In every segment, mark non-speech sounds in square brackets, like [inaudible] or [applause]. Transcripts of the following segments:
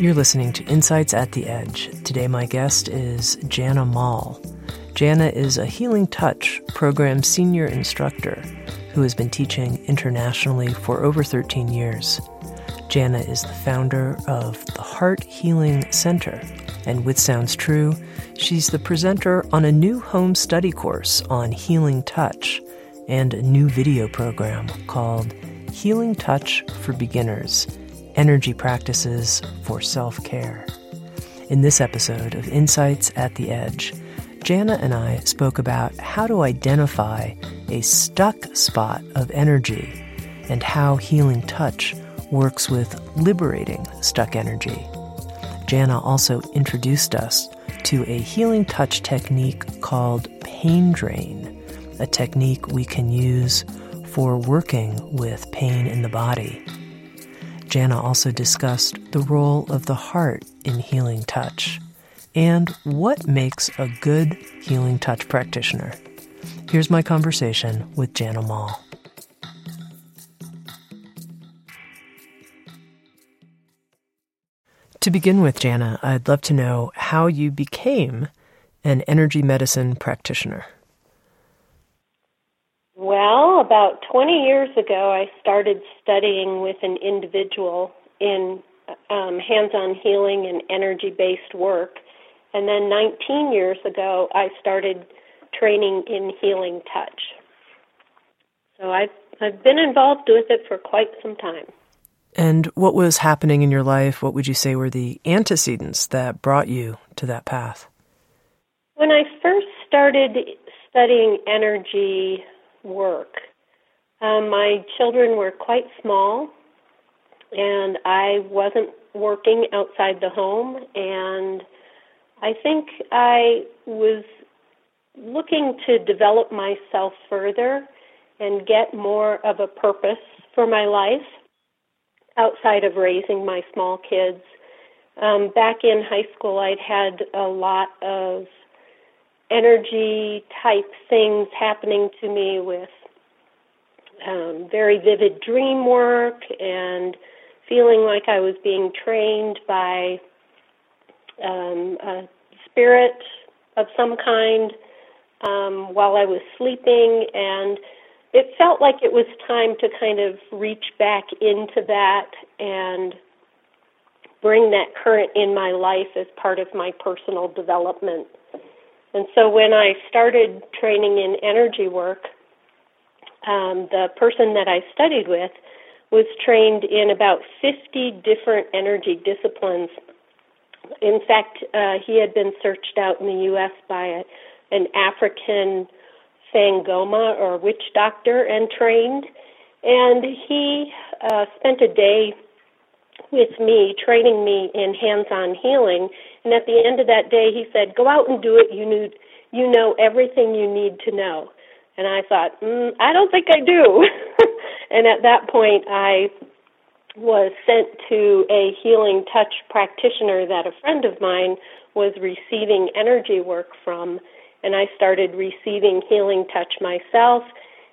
You're listening to Insights at the Edge. Today, my guest is Janna Moll. Janna is a Healing Touch program senior instructor who has been teaching internationally for over 13 years. Janna is the founder of the Heart Healing Center, and with Sounds True, she's the presenter on a new home study course on healing touch and a new video program called Healing Touch for Beginners energy practices for self care. In this episode of Insights at the Edge, Janna and I spoke about how to identify a stuck spot of energy and how healing touch works with liberating stuck energy. Janna also introduced us to a healing touch technique called pain drain, a technique we can use for working with pain in the body. Janna also discussed the role of the heart in healing touch and what makes a good healing touch practitioner. Here's my conversation with Janna Moll. To begin with, Janna, I'd love to know how you became an energy medicine practitioner. Well, about 20 years ago, I started studying with an individual in um, hands on healing and energy based work. And then 19 years ago, I started training in healing touch. So I've, I've been involved with it for quite some time. And what was happening in your life? What would you say were the antecedents that brought you to that path? When I first started studying energy work. Um, my children were quite small, and I wasn't working outside the home, and I think I was looking to develop myself further and get more of a purpose for my life outside of raising my small kids. Um, back in high school, I'd had a lot of energy type things happening to me with um, very vivid dream work and feeling like I was being trained by um, a spirit of some kind um, while I was sleeping, and it felt like it was time to kind of reach back into that and bring that current in my life as part of my personal development. And so when I started training in energy work, um, the person that I studied with was trained in about 50 different energy disciplines. In fact, uh, he had been searched out in the U.S. by a, an African Sangoma or witch doctor and trained. And he uh, spent a day with me, training me in hands-on healing. And at the end of that day, he said, "Go out and do it. You need, you know everything you need to know." And I thought, mm, I don't think I do. [laughs] and at that point, I was sent to a healing touch practitioner that a friend of mine was receiving energy work from. And I started receiving healing touch myself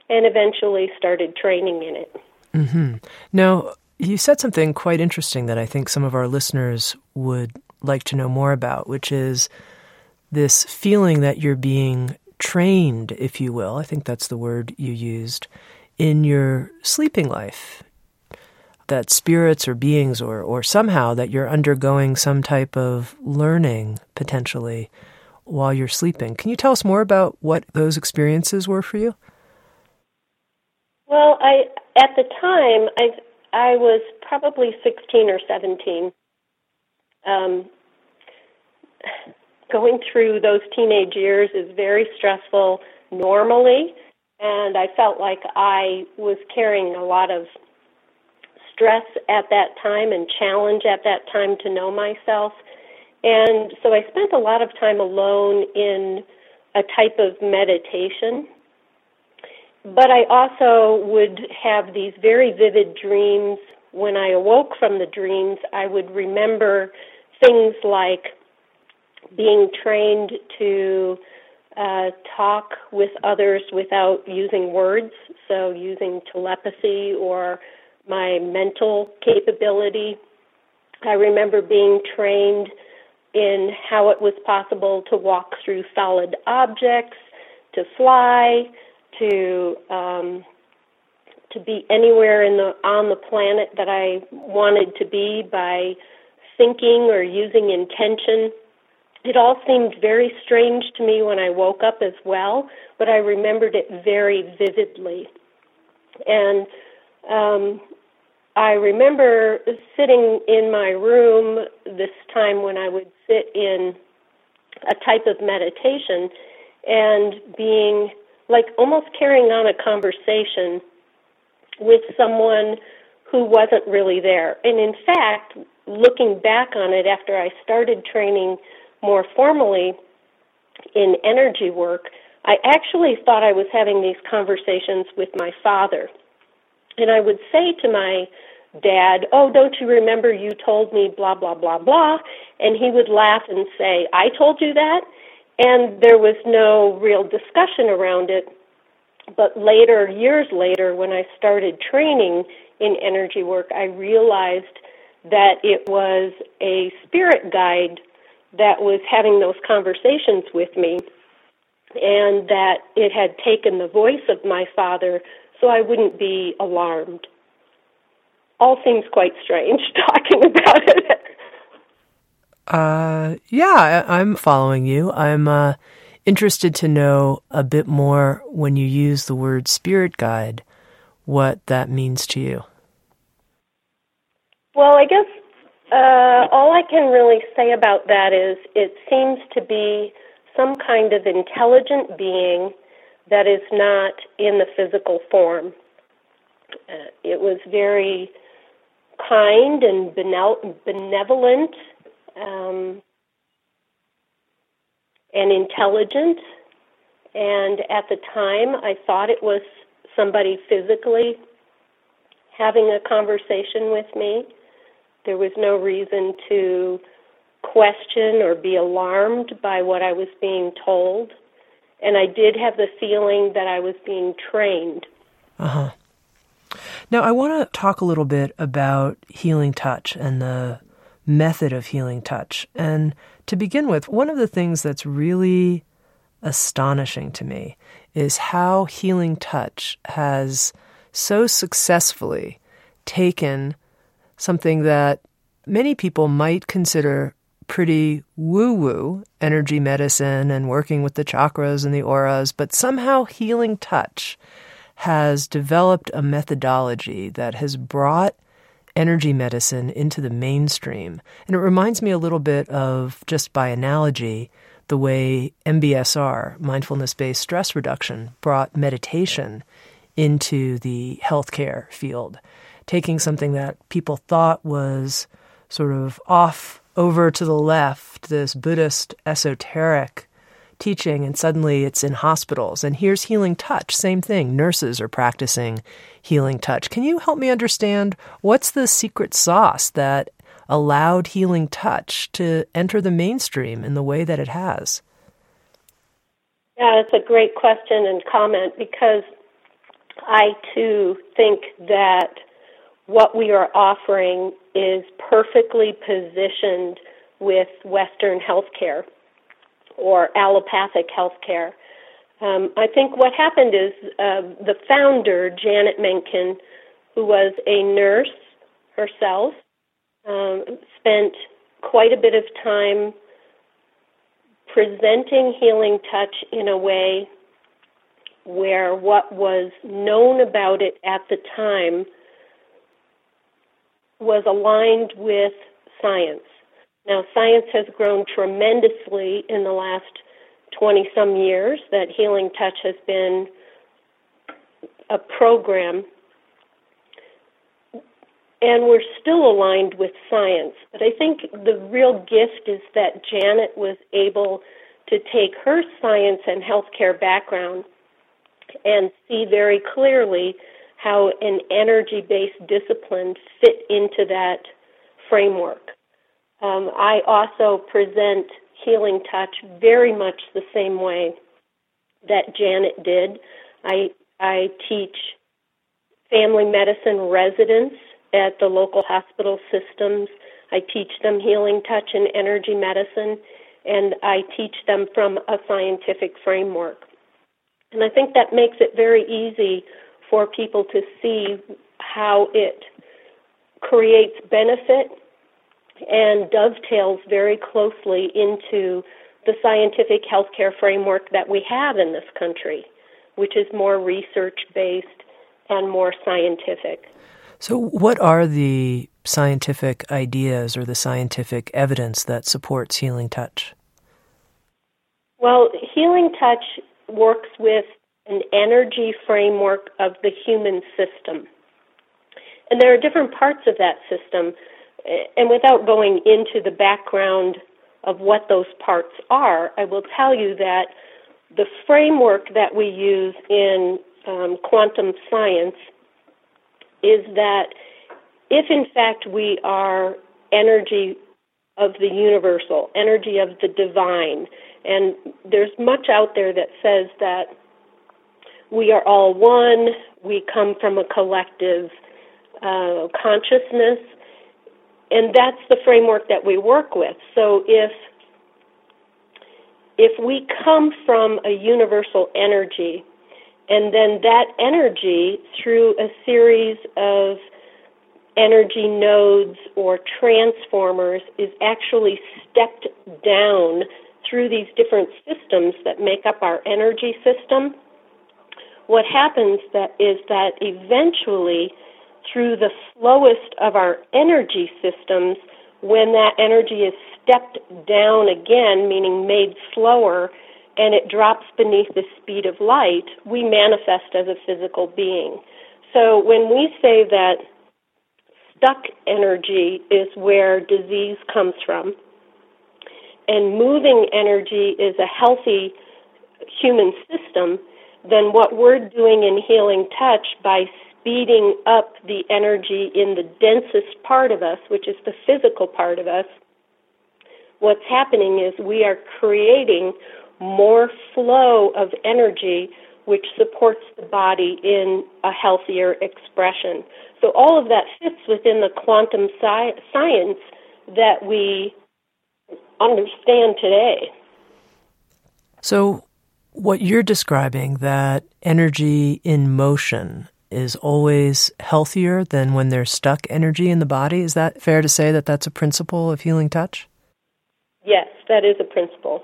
and eventually started training in it. Mm-hmm. Now, you said something quite interesting that I think some of our listeners would like to know more about, which is this feeling that you're being trained, if you will. I think that's the word you used in your sleeping life. that spirits or beings or, or somehow that you're undergoing some type of learning potentially while you're sleeping. Can you tell us more about what those experiences were for you? Well, I at the time I I was probably 16 or 17. Um, going through those teenage years is very stressful normally, and I felt like I was carrying a lot of stress at that time and challenge at that time to know myself. And so I spent a lot of time alone in a type of meditation. But I also would have these very vivid dreams. When I awoke from the dreams, I would remember things like being trained to uh, talk with others without using words, so using telepathy or my mental capability. I remember being trained in how it was possible to walk through solid objects, to fly, to um, to be anywhere in the on the planet that I wanted to be by thinking or using intention. It all seemed very strange to me when I woke up as well, but I remembered it very vividly. And um, I remember sitting in my room this time when I would sit in a type of meditation and being like almost carrying on a conversation with someone who wasn't really there. And in fact, looking back on it after I started training more formally in energy work, I actually thought I was having these conversations with my father. And I would say to my dad, Oh, don't you remember you told me blah, blah, blah, blah? And he would laugh and say, I told you that? And there was no real discussion around it. But later, years later, when I started training in energy work, I realized that it was a spirit guide that was having those conversations with me, and that it had taken the voice of my father so I wouldn't be alarmed. All seems quite strange [laughs] talking about it. Uh, yeah, I, am following you. I'm uh, interested to know a bit more when you use the word spirit guide, what that means to you. Well, I guess uh, all I can really say about that is it seems to be some kind of intelligent being that is not in the physical form. Uh, it was very kind and benevolent um, and intelligent. And at the time, I thought it was somebody physically having a conversation with me. There was no reason to question or be alarmed by what I was being told. And I did have the feeling that I was being trained. Uh huh. Now, I want to talk a little bit about healing touch and the method of healing touch. And to begin with, one of the things that's really astonishing to me is how healing touch has so successfully taken something that many people might consider pretty woo woo energy medicine and working with the chakras and the auras, but somehow healing touch has developed a methodology that has brought energy medicine into the mainstream. And it reminds me a little bit of, just by analogy, the way MBSR, mindfulness based stress reduction, brought meditation into the healthcare field taking something that people thought was sort of off over to the left, this Buddhist esoteric teaching, and suddenly it's in hospitals. And here's healing touch, same thing. Nurses are practicing healing touch. Can you help me understand what's the secret sauce that allowed healing touch to enter the mainstream in the way that it has? Yeah, it's a great question and comment because I too think that what we are offering is perfectly positioned with Western healthcare or allopathic healthcare. Um, I think what happened is uh, the founder, Janet Mentgen, who was a nurse herself, um, spent quite a bit of time presenting healing touch in a way where what was known about it at the time was aligned with science. Now, science has grown tremendously in the last 20 some years that Healing Touch has been a program. And we're still aligned with science. But I think the real gift is that Janet was able to take her science and healthcare background and see very clearly how an energy based discipline fit into that framework. Um, I also present Healing Touch very much the same way that Janet did. I, I teach family medicine residents at the local hospital systems. I teach them Healing Touch and energy medicine, and I teach them from a scientific framework. And I think that makes it very easy for people to see how it creates benefit and dovetails very closely into the scientific healthcare framework that we have in this country, which is more research based and more scientific. So, what are the scientific ideas or the scientific evidence that supports healing touch? Well, healing touch works with an energy framework of the human system. And there are different parts of that system. And without going into the background of what those parts are, I will tell you that the framework that we use in um, quantum science is that if in fact we are energy of the universal, energy of the divine, and there's much out there that says that we are all one, we come from a collective uh, consciousness, and that's the framework that we work with. So if if we come from a universal energy, and then that energy through a series of energy nodes or transformers is actually stepped down through these different systems that make up our energy system what happens that is that eventually through the slowest of our energy systems when that energy is stepped down again meaning made slower and it drops beneath the speed of light we manifest as a physical being. So when we say that stuck energy is where disease comes from and moving energy is a healthy human system then what we're doing in Healing Touch by speeding up the energy in the densest part of us, which is the physical part of us, what's happening is we are creating more flow of energy which supports the body in a healthier expression. So all of that fits within the quantum sci- science that we understand today. So what you're describing, that energy in motion is always healthier than when there's stuck energy in the body. Is that fair to say that that's a principle of healing touch? Yes, that is a principle.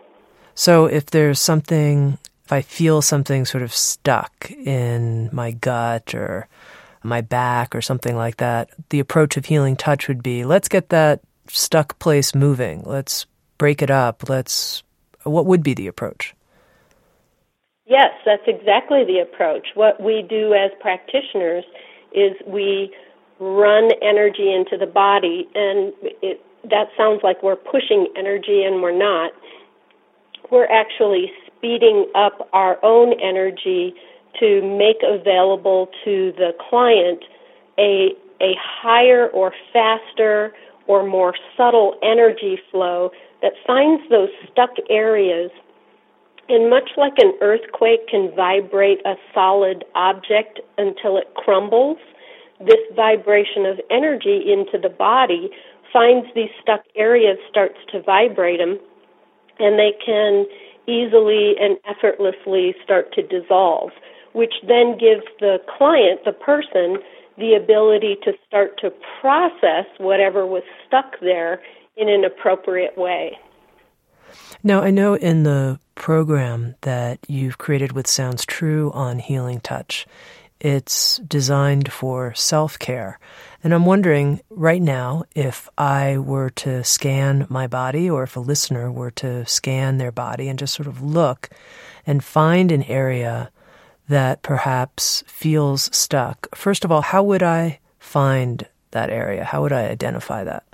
So if there's something, if I feel something sort of stuck in my gut or my back or something like that, the approach of healing touch would be let's get that stuck place moving. Let's break it up. Let's, what would be the approach? Yes, that's exactly the approach. What we do as practitioners is we run energy into the body, and it, that sounds like we're pushing energy, and we're not. We're actually speeding up our own energy to make available to the client a, a higher or faster or more subtle energy flow that finds those stuck areas and much like an earthquake can vibrate a solid object until it crumbles, this vibration of energy into the body finds these stuck areas, starts to vibrate them, and they can easily and effortlessly start to dissolve, which then gives the client, the person, the ability to start to process whatever was stuck there in an appropriate way. Now, I know in the program that you've created with Sounds True on Healing Touch, it's designed for self care. And I'm wondering right now if I were to scan my body or if a listener were to scan their body and just sort of look and find an area that perhaps feels stuck. First of all, how would I find that area? How would I identify that?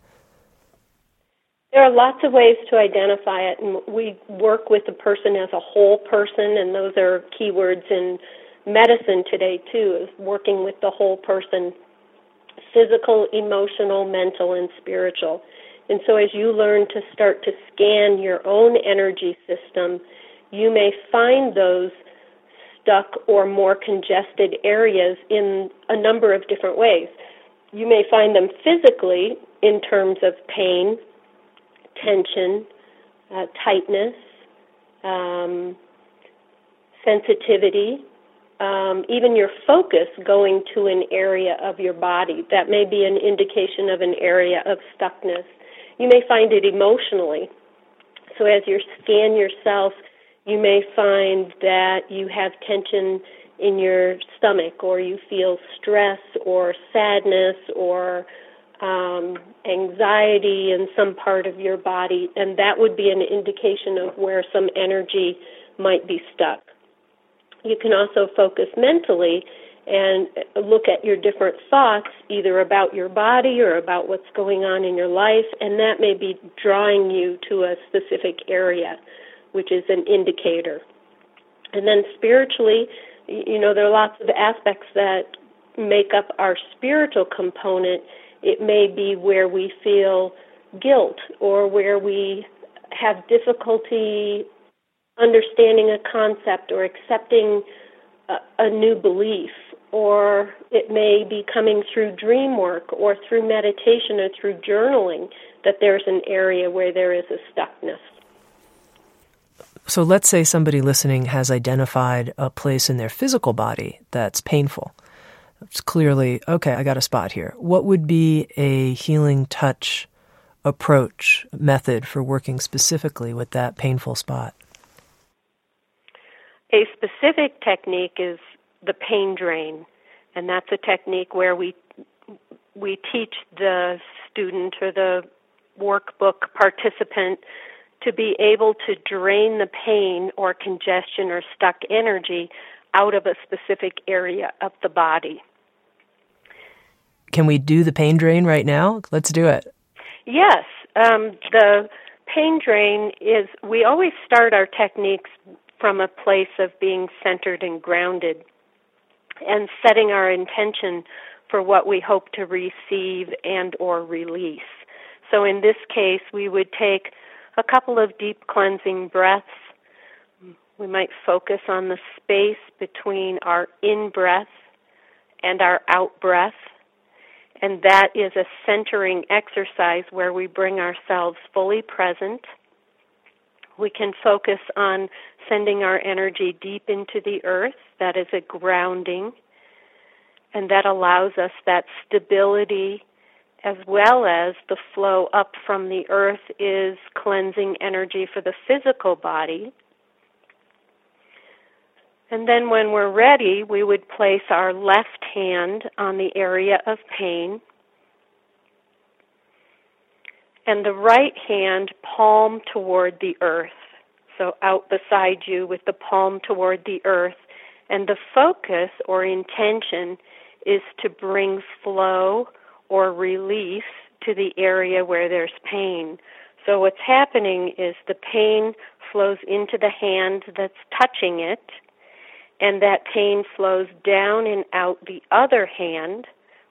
There are lots of ways to identify it, and we work with the person as a whole person, and those are keywords in medicine today, too, is working with the whole person physical, emotional, mental, and spiritual. And so, as you learn to start to scan your own energy system, you may find those stuck or more congested areas in a number of different ways. You may find them physically in terms of pain, tension, uh, tightness, um, sensitivity, um, even your focus going to an area of your body. That may be an indication of an area of stuckness. You may find it emotionally. So as you scan yourself, you may find that you have tension in your stomach or you feel stress or sadness or um, anxiety in some part of your body, and that would be an indication of where some energy might be stuck. You can also focus mentally and look at your different thoughts, either about your body or about what's going on in your life, and that may be drawing you to a specific area, which is an indicator. And then spiritually, you know, there are lots of aspects that make up our spiritual component. It may be where we feel guilt or where we have difficulty understanding a concept or accepting a, a new belief, or it may be coming through dream work or through meditation or through journaling that there's an area where there is a stuckness. So let's say somebody listening has identified a place in their physical body that's painful. It's clearly, okay, I got a spot here. What would be a healing touch approach method for working specifically with that painful spot? A specific technique is the pain drain, and that's a technique where we we teach the student or the workbook participant to be able to drain the pain or congestion or stuck energy out of a specific area of the body. Can we do the pain drain right now? Let's do it. Yes. Um, the pain drain is, we always start our techniques from a place of being centered and grounded and setting our intention for what we hope to receive and or release. So in this case, we would take a couple of deep cleansing breaths. We might focus on the space between our in breath and our out breath. And that is a centering exercise where we bring ourselves fully present we can focus on sending our energy deep into the earth. That is a grounding. And that allows us that stability as well as the flow up from the earth is cleansing energy for the physical body. And then when we're ready, we would place our left hand on the area of pain and the right hand palm toward the earth. So out beside you with the palm toward the earth. And the focus or intention is to bring flow or relief to the area where there's pain. So what's happening is the pain flows into the hand that's touching it, and that pain flows down and out the other hand,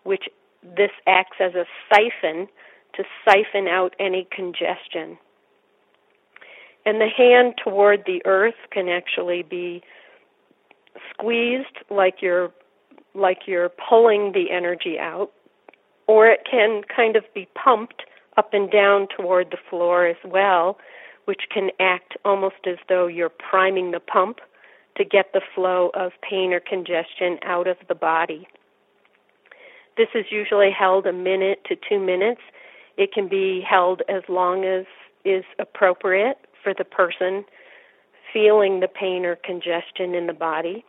which this acts as a siphon to siphon out any congestion. And the hand toward the earth can actually be squeezed like you're like you're pulling the energy out, or it can kind of be pumped up and down toward the floor as well, which can act almost as though you're priming the pump to get the flow of pain or congestion out of the body. this is usually held a minute to two minutes. It can be held as long as is appropriate for the person feeling the pain or congestion in the body.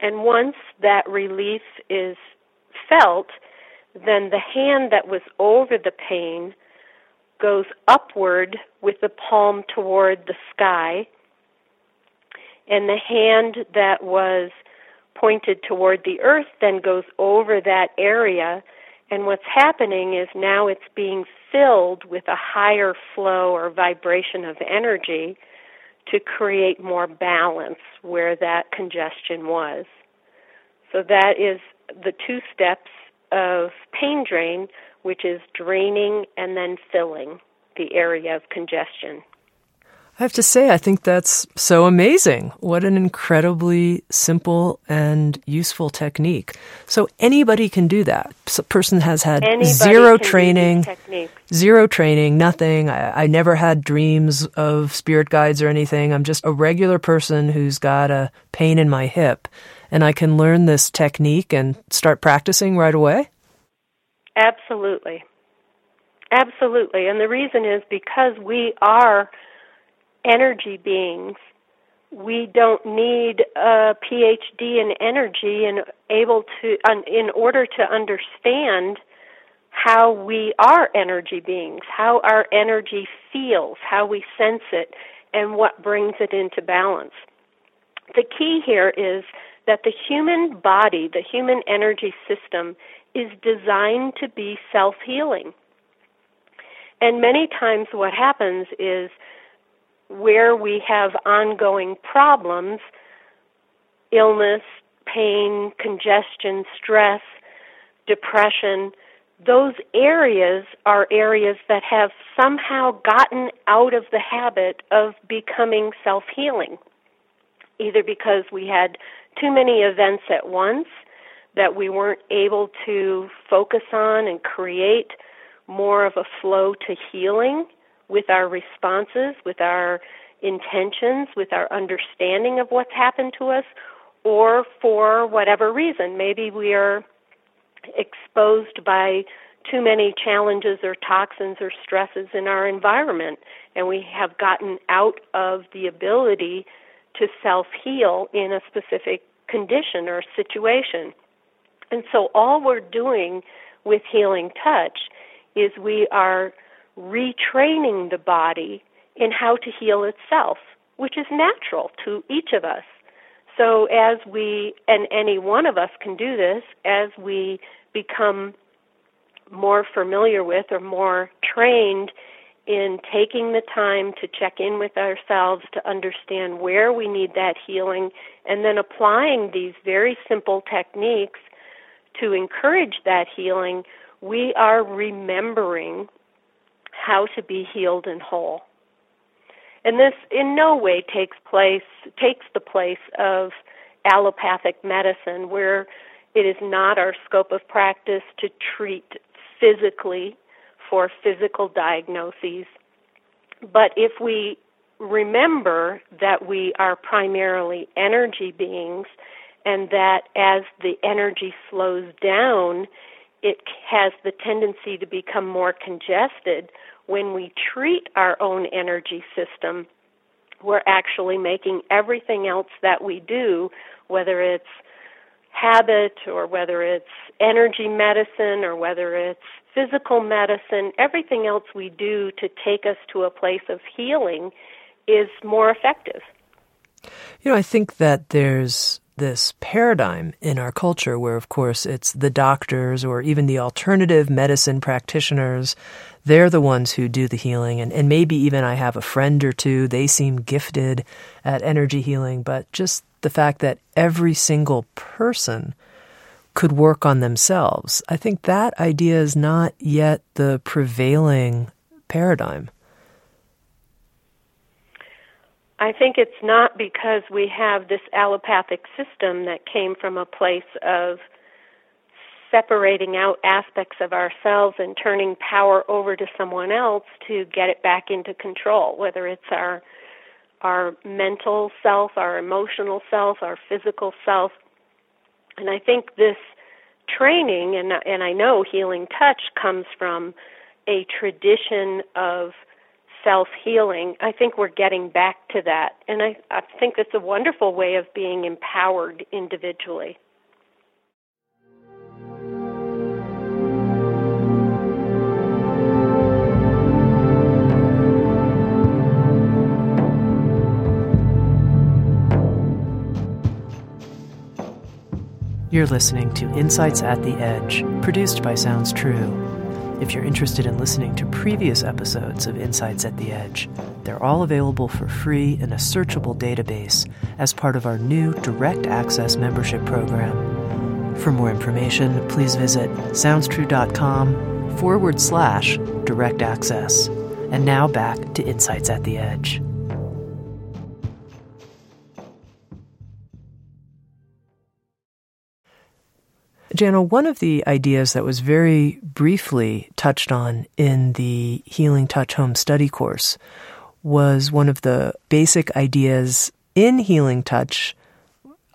And once that relief is felt, then the hand that was over the pain goes upward with the palm toward the sky, and the hand that was pointed toward the earth then goes over that area. And what's happening is now it's being filled with a higher flow or vibration of energy to create more balance where that congestion was. So that is the two steps of pain drain, which is draining and then filling the area of congestion. I have to say, I think that's so amazing. What an incredibly simple and useful technique. So anybody can do that. So person has had anybody zero training, zero training, nothing. I, I never had dreams of spirit guides or anything. I'm just a regular person who's got a pain in my hip, and I can learn this technique and start practicing right away. Absolutely. Absolutely. And the reason is because we are energy beings. We don't need a PhD in energy and able to in order to understand how we are energy beings, how our energy feels, how we sense it, and what brings it into balance. The key here is that the human body, the human energy system, is designed to be self healing. And many times what happens is where we have ongoing problems, illness, pain, congestion, stress, depression, those areas are areas that have somehow gotten out of the habit of becoming self healing. Either because we had too many events at once that we weren't able to focus on and create more of a flow to healing with our responses, with our intentions, with our understanding of what's happened to us, or for whatever reason. Maybe we are exposed by too many challenges or toxins or stresses in our environment, and we have gotten out of the ability to self heal in a specific condition or situation. And so, all we're doing with Healing Touch is we are retraining the body in how to heal itself, which is natural to each of us. So, as we, and any one of us can do this, as we become more familiar with or more trained in taking the time to check in with ourselves to understand where we need that healing and then applying these very simple techniques to encourage that healing, we are remembering how to be healed and whole. And this in no way takes place takes the place of allopathic medicine where it is not our scope of practice to treat physically for physical diagnoses. But if we remember that we are primarily energy beings and that as the energy slows down, it has the tendency to become more congested, when we treat our own energy system, we're actually making everything else that we do, whether it's habit or whether it's energy medicine or whether it's physical medicine, everything else we do to take us to a place of healing is more effective. You know, I think that there's this paradigm in our culture where, of course, it's the doctors or even the alternative medicine practitioners. They're the ones who do the healing. And, and maybe even I have a friend or two, they seem gifted at energy healing, but just the fact that every single person could work on themselves. I think that idea is not yet the prevailing paradigm. I think it's not because we have this allopathic system that came from a place of separating out aspects of ourselves and turning power over to someone else to get it back into control, whether it's our our mental self, our emotional self, our physical self. And I think this training, and and I know healing touch comes from a tradition of self healing. I think we're getting back to that, and I, I think it's a wonderful way of being empowered individually. You're listening to Insights at the Edge, produced by Sounds True. If you're interested in listening to previous episodes of Insights at the Edge, they're all available for free in a searchable database as part of our new Direct Access membership program. For more information, please visit soundstrue.com forward slash direct access. And now back to Insights at the Edge. Janna, one of the ideas that was very briefly touched on in the Healing Touch Home Study course was one of the basic ideas in Healing Touch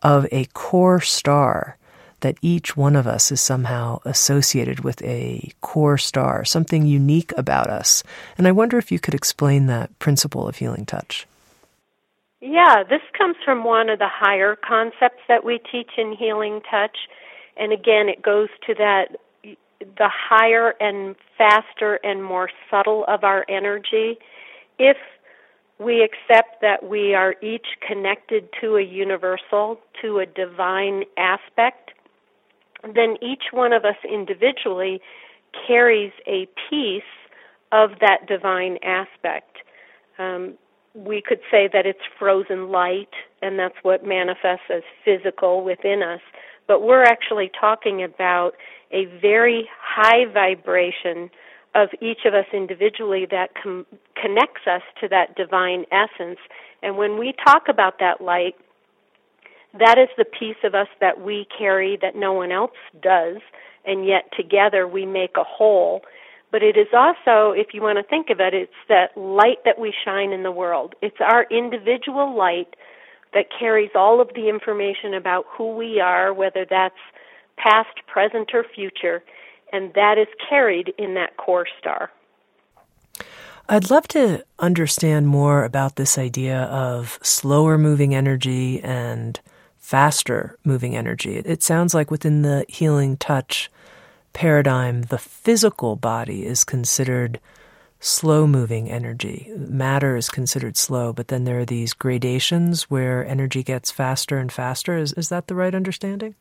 of a core star that each one of us is somehow associated with a core star, something unique about us. And I wonder if you could explain that principle of healing touch. Yeah, this comes from one of the higher concepts that we teach in Healing Touch and again, it goes to that the higher and faster and more subtle of our energy. If we accept that we are each connected to a universal, to a divine aspect, then each one of us individually carries a piece of that divine aspect. Um, we could say that it's frozen light, and that's what manifests as physical within us but we're actually talking about a very high vibration of each of us individually that com- connects us to that divine essence. And when we talk about that light, that is the piece of us that we carry that no one else does, and yet together we make a whole. But it is also, if you want to think of it, it's that light that we shine in the world. It's our individual light that carries all of the information about who we are, whether that's past, present, or future, and that is carried in that core star. I'd love to understand more about this idea of slower moving energy and faster moving energy. It sounds like within the healing touch paradigm, the physical body is considered slow moving energy. Matter is considered slow, but then there are these gradations where energy gets faster and faster. Is, is that the right understanding?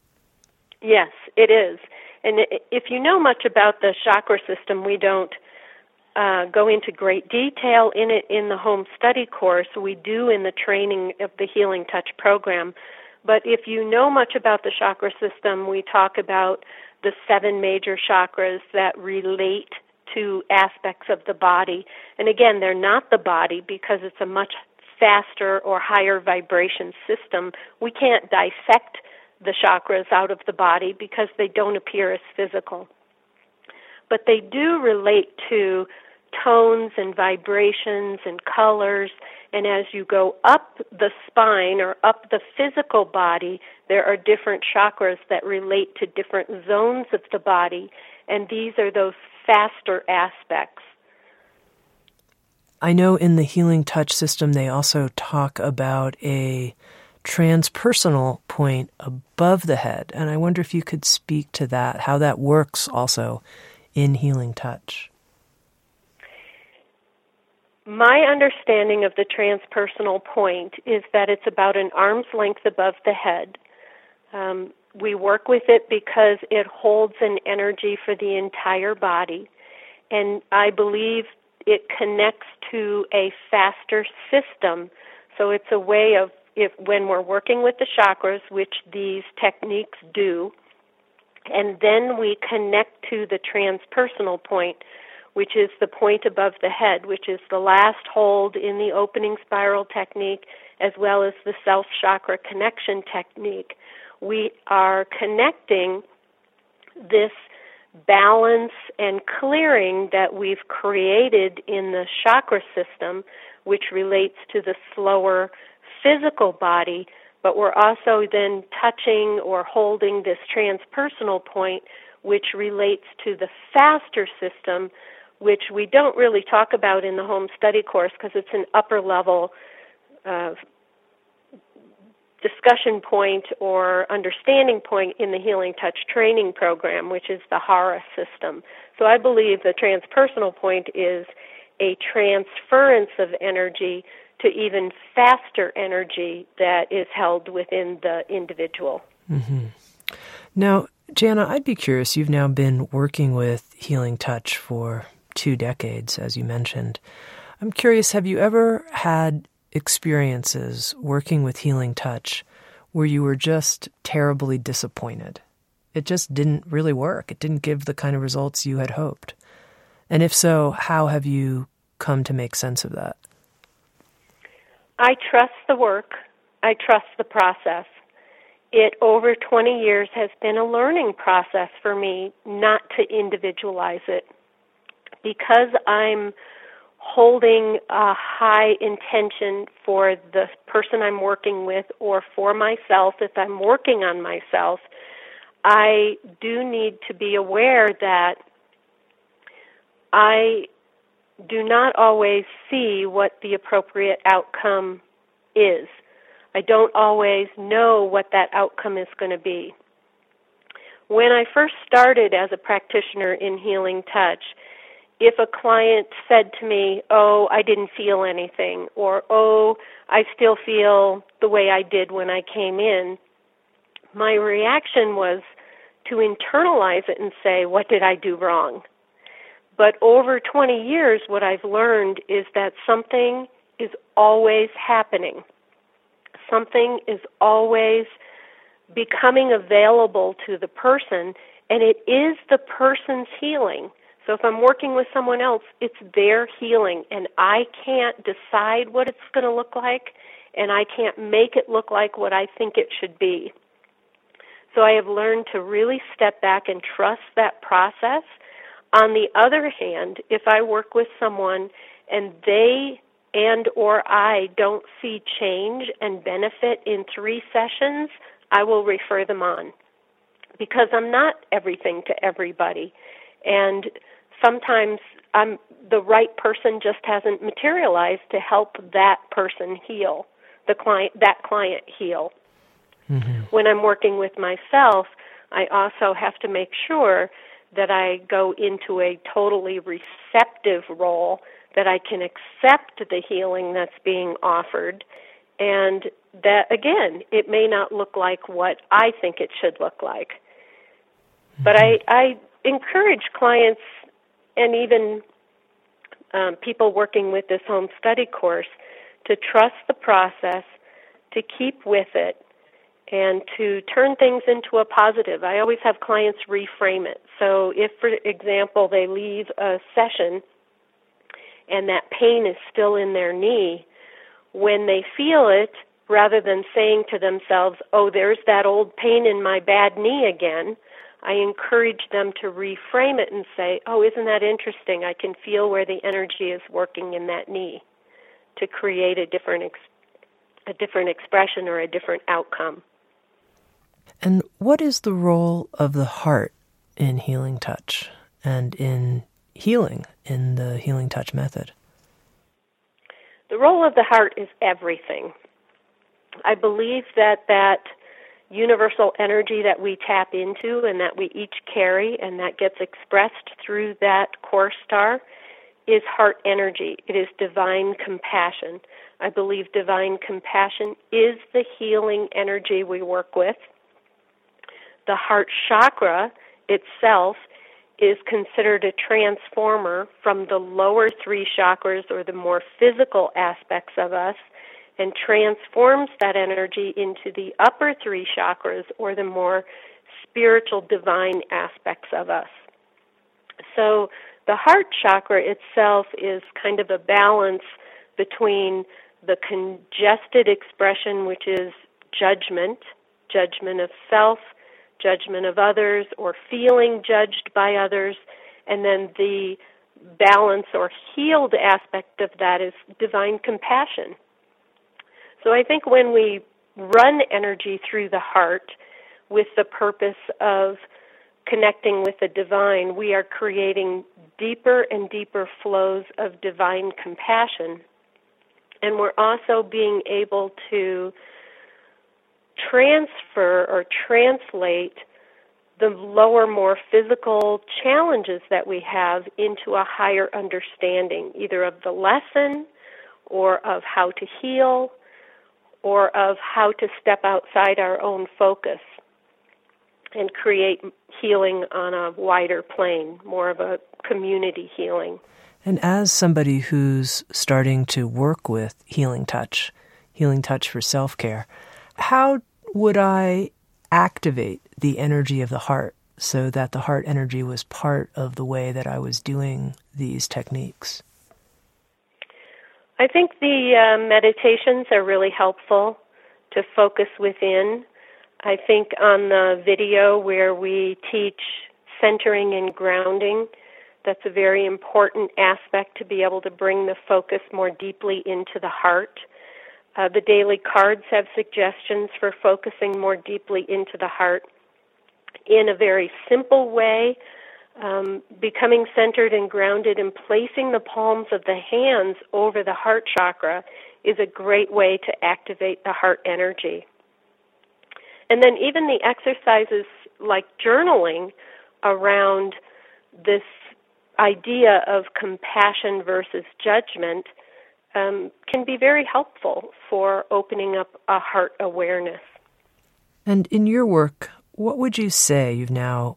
Yes, it is. And if you know much about the chakra system, we don't uh, go into great detail in it in the home study course. We do in the training of the Healing Touch program. But if you know much about the chakra system, we talk about the seven major chakras that relate to aspects of the body. And again, they're not the body because it's a much faster or higher vibration system. We can't dissect the chakras out of the body because they don't appear as physical. But they do relate to tones and vibrations and colors. And as you go up the spine or up the physical body, there are different chakras that relate to different zones of the body. And these are those faster aspects. I know in the healing touch system, they also talk about a transpersonal point above the head. And I wonder if you could speak to that, how that works also in healing touch. My understanding of the transpersonal point is that it's about an arm's length above the head. Um, we work with it because it holds an energy for the entire body. And I believe it connects to a faster system. So it's a way of, if when we're working with the chakras, which these techniques do, and then we connect to the transpersonal point, which is the point above the head, which is the last hold in the opening spiral technique, as well as the self chakra connection technique we are connecting this balance and clearing that we've created in the chakra system, which relates to the slower physical body, but we're also then touching or holding this transpersonal point, which relates to the faster system, which we don't really talk about in the home study course because it's an upper level uh, discussion point or understanding point in the Healing Touch training program, which is the HARA system. So I believe the transpersonal point is a transference of energy to even faster energy that is held within the individual. Mm-hmm. Now, Janna, I'd be curious. You've now been working with Healing Touch for two decades, as you mentioned. I'm curious, have you ever had experiences working with Healing Touch where you were just terribly disappointed? It just didn't really work. It didn't give the kind of results you had hoped. And if so, how have you come to make sense of that? I trust the work. I trust the process. It over 20 years has been a learning process for me not to individualize it. Because I'm holding a high intention for the person I'm working with or for myself if I'm working on myself, I do need to be aware that I do not always see what the appropriate outcome is. I don't always know what that outcome is going to be. When I first started as a practitioner in Healing Touch, if a client said to me, Oh, I didn't feel anything, or Oh, I still feel the way I did when I came in, my reaction was to internalize it and say, What did I do wrong? But over 20 years, what I've learned is that something is always happening. Something is always becoming available to the person, and it is the person's healing. So if I'm working with someone else, it's their healing, and I can't decide what it's going to look like, and I can't make it look like what I think it should be. So I have learned to really step back and trust that process on the other hand, if I work with someone and they and or I don't see change and benefit in 3 sessions, I will refer them on because I'm not everything to everybody. And sometimes I'm the right person just hasn't materialized to help that person heal, the client that client heal. Mm-hmm. When I'm working with myself, I also have to make sure that I go into a totally receptive role, that I can accept the healing that's being offered, and that again, it may not look like what I think it should look like. But I, I encourage clients and even um, people working with this home study course to trust the process, to keep with it, and to turn things into a positive. I always have clients reframe it. So if, for example, they leave a session and that pain is still in their knee, when they feel it, rather than saying to themselves, oh, there's that old pain in my bad knee again, I encourage them to reframe it and say, oh, isn't that interesting? I can feel where the energy is working in that knee to create a different ex- a different expression or a different outcome. And what is the role of the heart in healing touch and in healing in the healing touch method? The role of the heart is everything. I believe that that universal energy that we tap into and that we each carry and that gets expressed through that core star is heart energy. It is divine compassion. I believe divine compassion is the healing energy we work with the heart chakra itself is considered a transformer from the lower three chakras or the more physical aspects of us and transforms that energy into the upper three chakras or the more spiritual divine aspects of us. So the heart chakra itself is kind of a balance between the congested expression, which is judgment, judgment of self, judgment of others or feeling judged by others, and then the balance or healed aspect of that is divine compassion. So I think when we run energy through the heart with the purpose of connecting with the divine, we are creating deeper and deeper flows of divine compassion. And we're also being able to transfer or translate the lower, more physical challenges that we have into a higher understanding, either of the lesson or of how to heal or of how to step outside our own focus and create healing on a wider plane, more of a community healing. And as somebody who's starting to work with Healing Touch, Healing Touch for self care, how would I activate the energy of the heart so that the heart energy was part of the way that I was doing these techniques? I think the uh, meditations are really helpful to focus within. I think on the video where we teach centering and grounding, that's a very important aspect to be able to bring the focus more deeply into the heart. Uh, the daily cards have suggestions for focusing more deeply into the heart in a very simple way, um, becoming centered and grounded and placing the palms of the hands over the heart chakra is a great way to activate the heart energy. And then even the exercises like journaling around this idea of compassion versus judgment um, can be very helpful for opening up a heart awareness. And in your work, what would you say you've now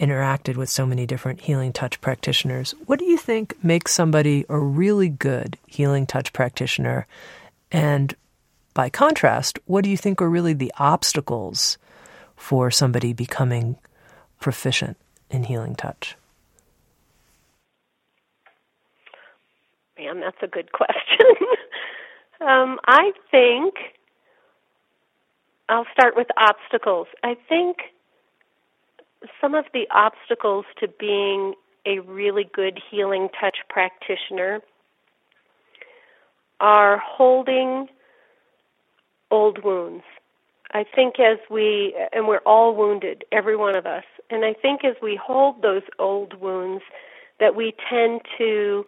interacted with so many different healing touch practitioners? What do you think makes somebody a really good healing touch practitioner? And by contrast, what do you think are really the obstacles for somebody becoming proficient in healing touch? Man, that's a good question. [laughs] um, I think I'll start with obstacles. I think some of the obstacles to being a really good healing touch practitioner are holding old wounds. I think as we, and we're all wounded, every one of us, and I think as we hold those old wounds, that we tend to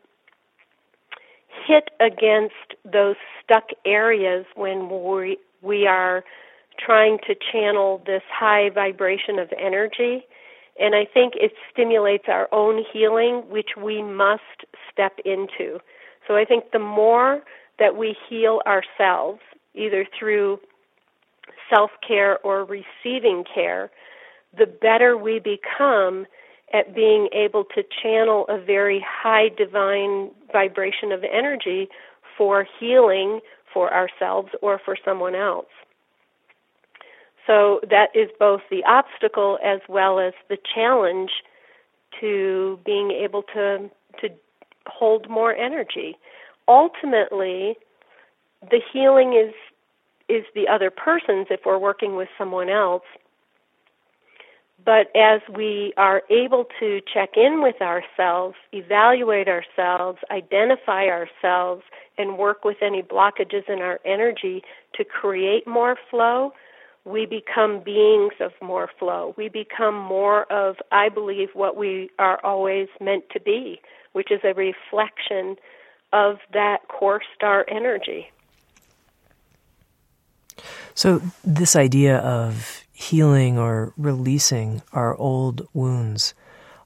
hit against those stuck areas when we, we are trying to channel this high vibration of energy. And I think it stimulates our own healing, which we must step into. So I think the more that we heal ourselves, either through self care or receiving care, the better we become at being able to channel a very high divine vibration of energy for healing for ourselves or for someone else. So that is both the obstacle as well as the challenge to being able to to hold more energy. Ultimately, the healing is is the other person's if we're working with someone else. But as we are able to check in with ourselves, evaluate ourselves, identify ourselves, and work with any blockages in our energy to create more flow, we become beings of more flow. We become more of, I believe, what we are always meant to be, which is a reflection of that core star energy. So, this idea of healing or releasing our old wounds,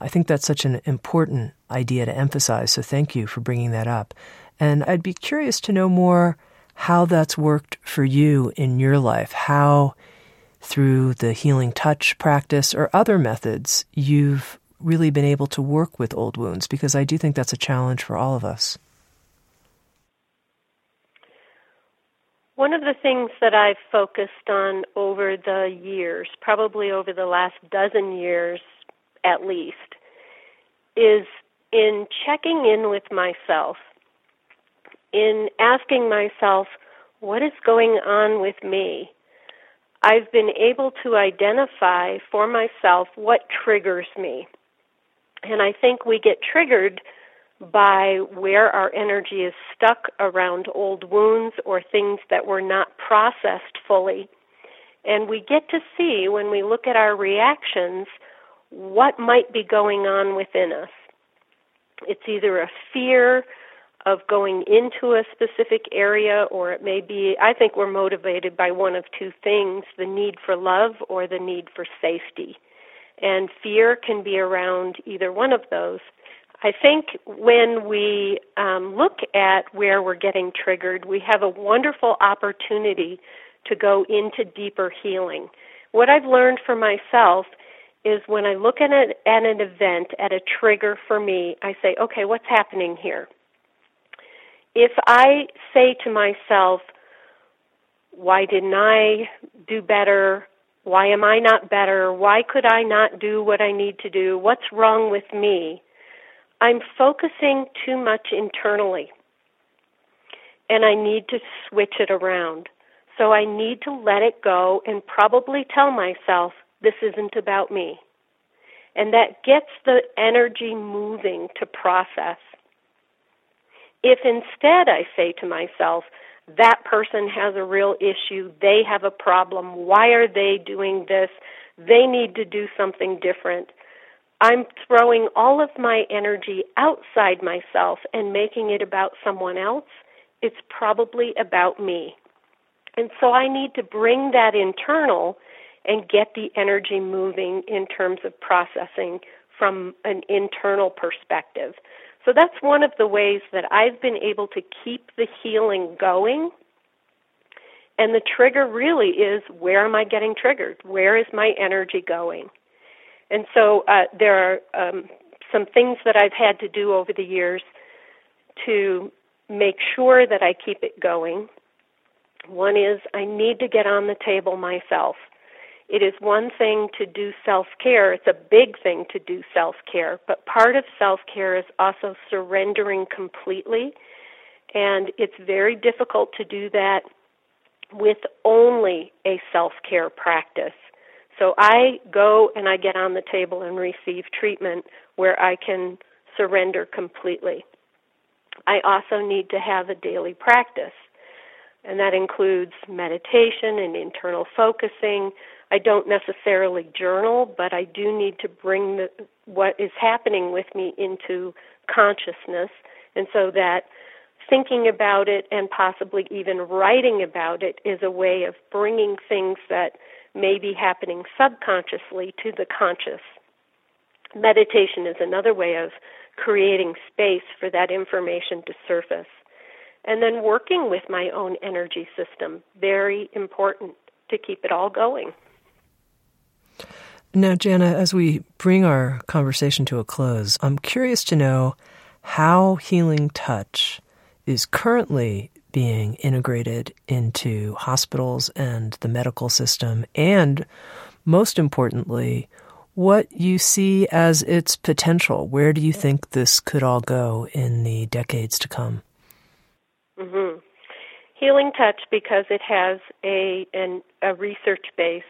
I think that's such an important idea to emphasize. So, thank you for bringing that up. And I'd be curious to know more how that's worked for you in your life, how through the healing touch practice or other methods you've really been able to work with old wounds, because I do think that's a challenge for all of us. One of the things that I've focused on over the years, probably over the last dozen years at least, is in checking in with myself, in asking myself, what is going on with me? I've been able to identify for myself what triggers me. And I think we get triggered by where our energy is stuck around old wounds or things that were not processed fully. And we get to see when we look at our reactions what might be going on within us. It's either a fear of going into a specific area, or it may be, I think we're motivated by one of two things the need for love or the need for safety. And fear can be around either one of those. I think when we um, look at where we're getting triggered, we have a wonderful opportunity to go into deeper healing. What I've learned for myself is when I look at, at an event, at a trigger for me, I say, okay, what's happening here? If I say to myself, why didn't I do better? Why am I not better? Why could I not do what I need to do? What's wrong with me? I'm focusing too much internally. And I need to switch it around. So I need to let it go and probably tell myself, this isn't about me. And that gets the energy moving to process. If instead I say to myself, that person has a real issue, they have a problem, why are they doing this? They need to do something different. I'm throwing all of my energy outside myself and making it about someone else. It's probably about me. And so I need to bring that internal and get the energy moving in terms of processing from an internal perspective. So that's one of the ways that I've been able to keep the healing going. And the trigger really is where am I getting triggered? Where is my energy going? And so uh, there are um, some things that I've had to do over the years to make sure that I keep it going. One is I need to get on the table myself. It is one thing to do self care, it's a big thing to do self care, but part of self care is also surrendering completely. And it's very difficult to do that with only a self care practice. So I go and I get on the table and receive treatment where I can surrender completely. I also need to have a daily practice, and that includes meditation and internal focusing, I don't necessarily journal, but I do need to bring the, what is happening with me into consciousness, and so that thinking about it and possibly even writing about it is a way of bringing things that may be happening subconsciously to the conscious. Meditation is another way of creating space for that information to surface. And then working with my own energy system, very important to keep it all going. Now, Janna, as we bring our conversation to a close, I'm curious to know how healing touch is currently being integrated into hospitals and the medical system, and most importantly, what you see as its potential. Where do you think this could all go in the decades to come? Mm-hmm. Healing Touch, because it has a an, a research base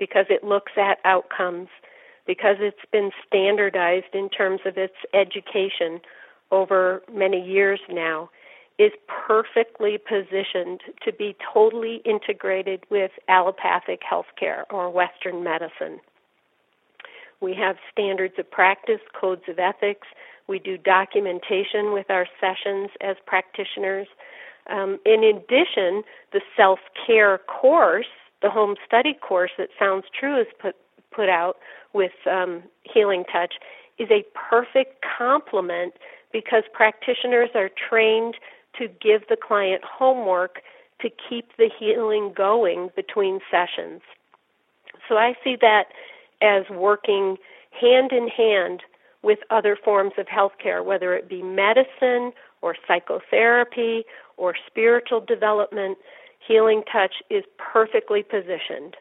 because it looks at outcomes, because it's been standardized in terms of its education over many years now, is perfectly positioned to be totally integrated with allopathic healthcare or Western medicine. We have standards of practice, codes of ethics. We do documentation with our sessions as practitioners. Um, in addition, the self care course the home study course that Sounds True is put put out with um, Healing Touch is a perfect complement because practitioners are trained to give the client homework to keep the healing going between sessions. So I see that as working hand in hand with other forms of healthcare, whether it be medicine or psychotherapy or spiritual development, Healing Touch is perfectly positioned.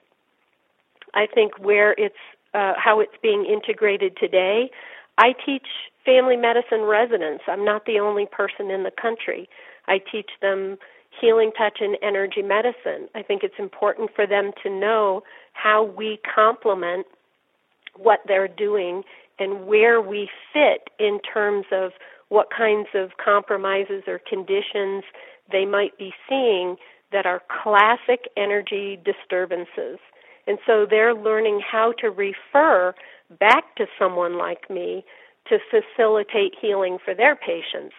I think where it's uh, how it's being integrated today. I teach family medicine residents. I'm not the only person in the country. I teach them healing touch and energy medicine. I think it's important for them to know how we complement what they're doing and where we fit in terms of what kinds of compromises or conditions they might be seeing that are classic energy disturbances. And so they're learning how to refer back to someone like me to facilitate healing for their patients.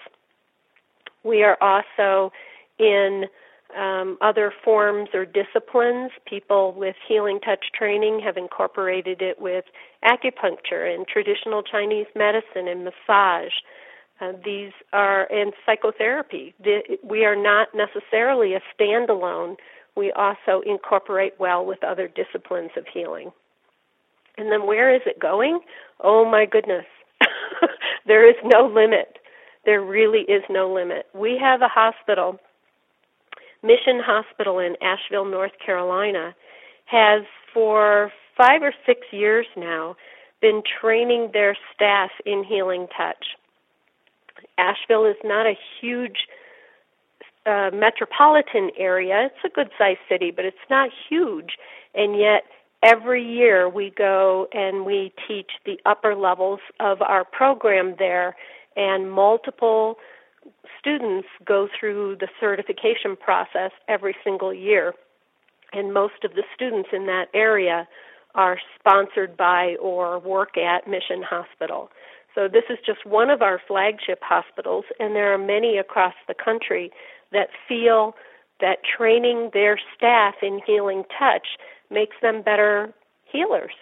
We are also in um, other forms or disciplines. People with healing touch training have incorporated it with acupuncture and traditional Chinese medicine and massage. Uh, these are in psychotherapy. The, we are not necessarily a standalone. We also incorporate well with other disciplines of healing. And then where is it going? Oh my goodness. [laughs] there is no limit. There really is no limit. We have a hospital, Mission Hospital in Asheville, North Carolina, has for five or six years now been training their staff in healing touch. Asheville is not a huge uh, metropolitan area. It's a good sized city, but it's not huge. And yet, every year we go and we teach the upper levels of our program there, and multiple students go through the certification process every single year. And most of the students in that area are sponsored by or work at Mission Hospital. So this is just one of our flagship hospitals, and there are many across the country that feel that training their staff in healing touch makes them better healers.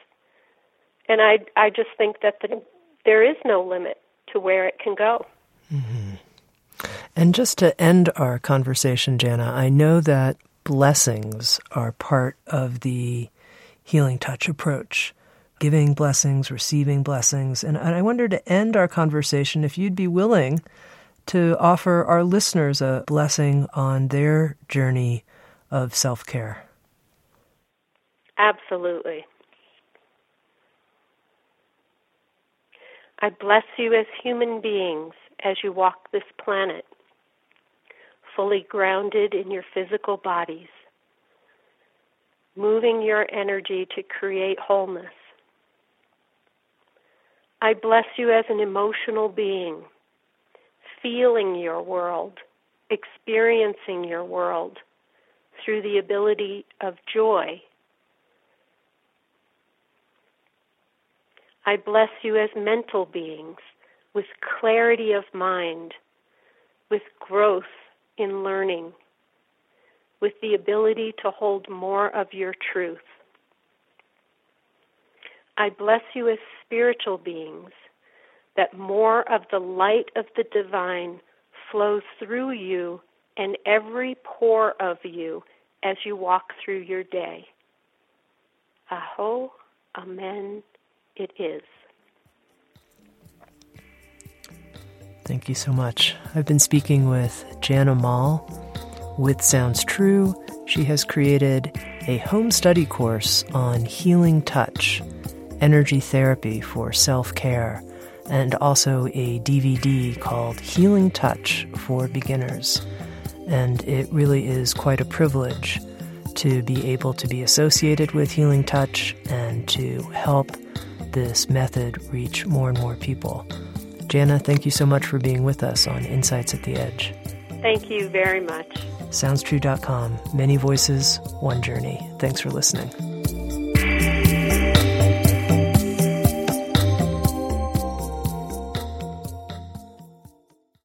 And I I just think that the, there is no limit to where it can go. Mm-hmm. And just to end our conversation, Janna, I know that blessings are part of the healing touch approach. Giving blessings, receiving blessings. And I wonder to end our conversation if you'd be willing to offer our listeners a blessing on their journey of self care. Absolutely. I bless you as human beings as you walk this planet, fully grounded in your physical bodies, moving your energy to create wholeness. I bless you as an emotional being feeling your world, experiencing your world through the ability of joy. I bless you as mental beings with clarity of mind, with growth in learning, with the ability to hold more of your truth. I bless you as spiritual beings that more of the light of the divine flows through you and every pore of you as you walk through your day. Aho, Amen, it is. Thank you so much. I've been speaking with Janna Moll with Sounds True. She has created a home study course on healing touch, energy therapy for self care and also a DVD called Healing Touch for Beginners. And it really is quite a privilege to be able to be associated with Healing Touch and to help this method reach more and more people. Janna, thank you so much for being with us on Insights at the Edge. Thank you very much. SoundsTrue.com. Many voices, one journey. Thanks for listening.